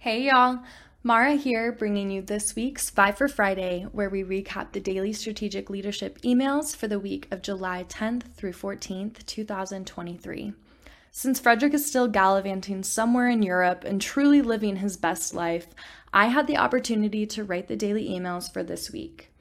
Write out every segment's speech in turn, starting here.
Hey y'all, Mara here bringing you this week's Five for Friday, where we recap the daily strategic leadership emails for the week of July 10th through 14th, 2023. Since Frederick is still gallivanting somewhere in Europe and truly living his best life, I had the opportunity to write the daily emails for this week.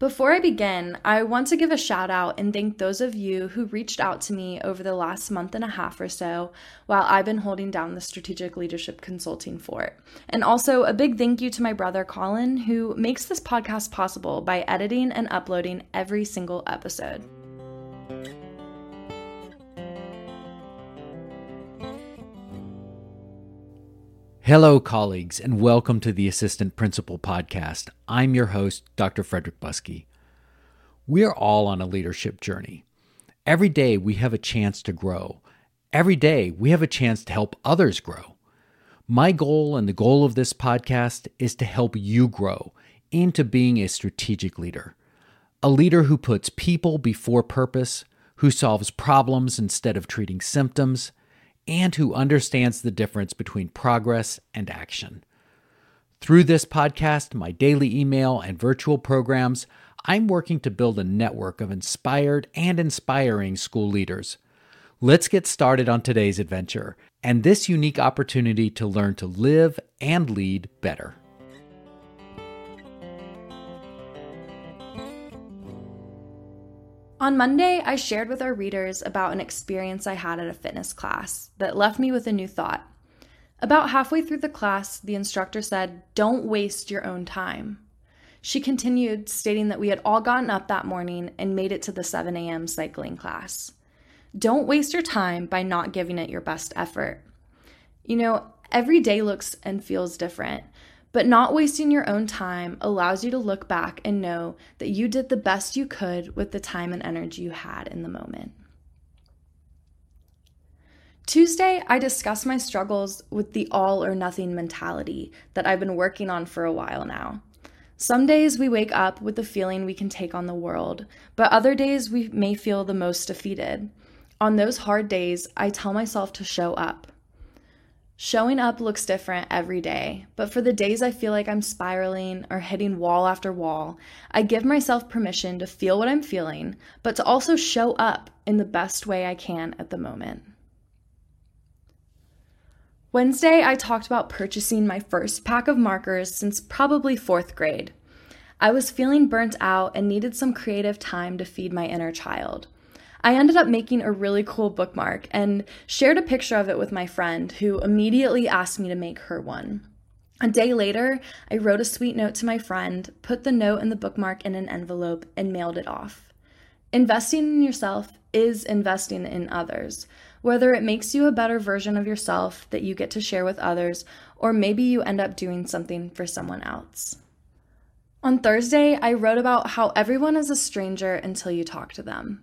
Before I begin, I want to give a shout out and thank those of you who reached out to me over the last month and a half or so while I've been holding down the strategic leadership consulting fort. And also a big thank you to my brother Colin, who makes this podcast possible by editing and uploading every single episode. Hello, colleagues, and welcome to the Assistant Principal Podcast. I'm your host, Dr. Frederick Buskey. We are all on a leadership journey. Every day we have a chance to grow. Every day we have a chance to help others grow. My goal and the goal of this podcast is to help you grow into being a strategic leader. A leader who puts people before purpose, who solves problems instead of treating symptoms, and who understands the difference between progress and action. Through this podcast, my daily email, and virtual programs, I'm working to build a network of inspired and inspiring school leaders. Let's get started on today's adventure and this unique opportunity to learn to live and lead better. On Monday, I shared with our readers about an experience I had at a fitness class that left me with a new thought. About halfway through the class, the instructor said, Don't waste your own time. She continued, stating that we had all gotten up that morning and made it to the 7 a.m. cycling class. Don't waste your time by not giving it your best effort. You know, every day looks and feels different, but not wasting your own time allows you to look back and know that you did the best you could with the time and energy you had in the moment. Tuesday, I discussed my struggles with the all or nothing mentality that I've been working on for a while now. Some days we wake up with the feeling we can take on the world, but other days we may feel the most defeated. On those hard days, I tell myself to show up. Showing up looks different every day, but for the days I feel like I'm spiraling or hitting wall after wall, I give myself permission to feel what I'm feeling, but to also show up in the best way I can at the moment. Wednesday, I talked about purchasing my first pack of markers since probably fourth grade. I was feeling burnt out and needed some creative time to feed my inner child. I ended up making a really cool bookmark and shared a picture of it with my friend, who immediately asked me to make her one. A day later, I wrote a sweet note to my friend, put the note and the bookmark in an envelope, and mailed it off. Investing in yourself is investing in others. Whether it makes you a better version of yourself that you get to share with others, or maybe you end up doing something for someone else. On Thursday, I wrote about how everyone is a stranger until you talk to them.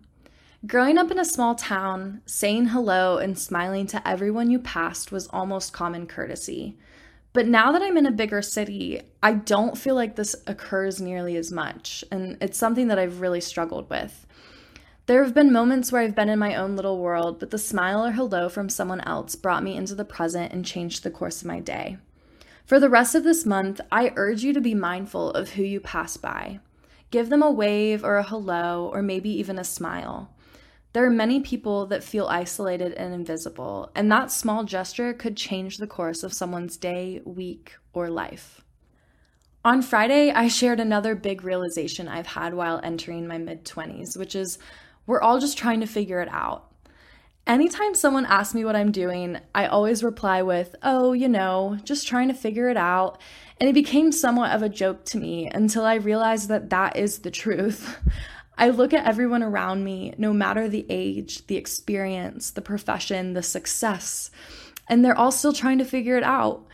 Growing up in a small town, saying hello and smiling to everyone you passed was almost common courtesy. But now that I'm in a bigger city, I don't feel like this occurs nearly as much, and it's something that I've really struggled with. There have been moments where I've been in my own little world, but the smile or hello from someone else brought me into the present and changed the course of my day. For the rest of this month, I urge you to be mindful of who you pass by. Give them a wave or a hello, or maybe even a smile. There are many people that feel isolated and invisible, and that small gesture could change the course of someone's day, week, or life. On Friday, I shared another big realization I've had while entering my mid 20s, which is we're all just trying to figure it out. Anytime someone asks me what I'm doing, I always reply with, oh, you know, just trying to figure it out. And it became somewhat of a joke to me until I realized that that is the truth. I look at everyone around me, no matter the age, the experience, the profession, the success, and they're all still trying to figure it out.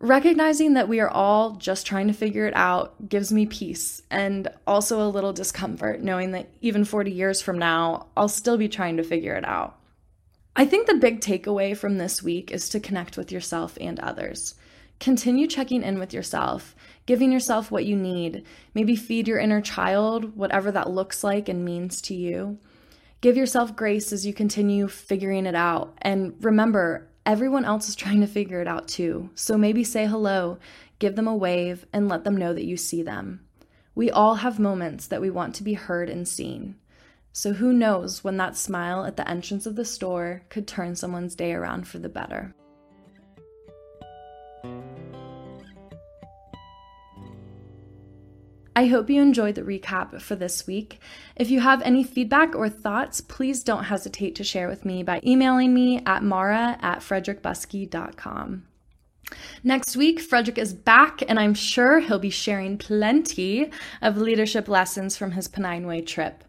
Recognizing that we are all just trying to figure it out gives me peace and also a little discomfort, knowing that even 40 years from now, I'll still be trying to figure it out. I think the big takeaway from this week is to connect with yourself and others. Continue checking in with yourself giving yourself what you need. Maybe feed your inner child, whatever that looks like and means to you. Give yourself grace as you continue figuring it out. And remember, everyone else is trying to figure it out too. So maybe say hello, give them a wave, and let them know that you see them. We all have moments that we want to be heard and seen. So who knows when that smile at the entrance of the store could turn someone's day around for the better. I hope you enjoyed the recap for this week. If you have any feedback or thoughts, please don't hesitate to share with me by emailing me at mara at frederickbuskey.com. Next week, Frederick is back, and I'm sure he'll be sharing plenty of leadership lessons from his Pennine Way trip.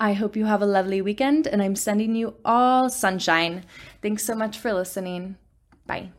I hope you have a lovely weekend, and I'm sending you all sunshine. Thanks so much for listening. Bye.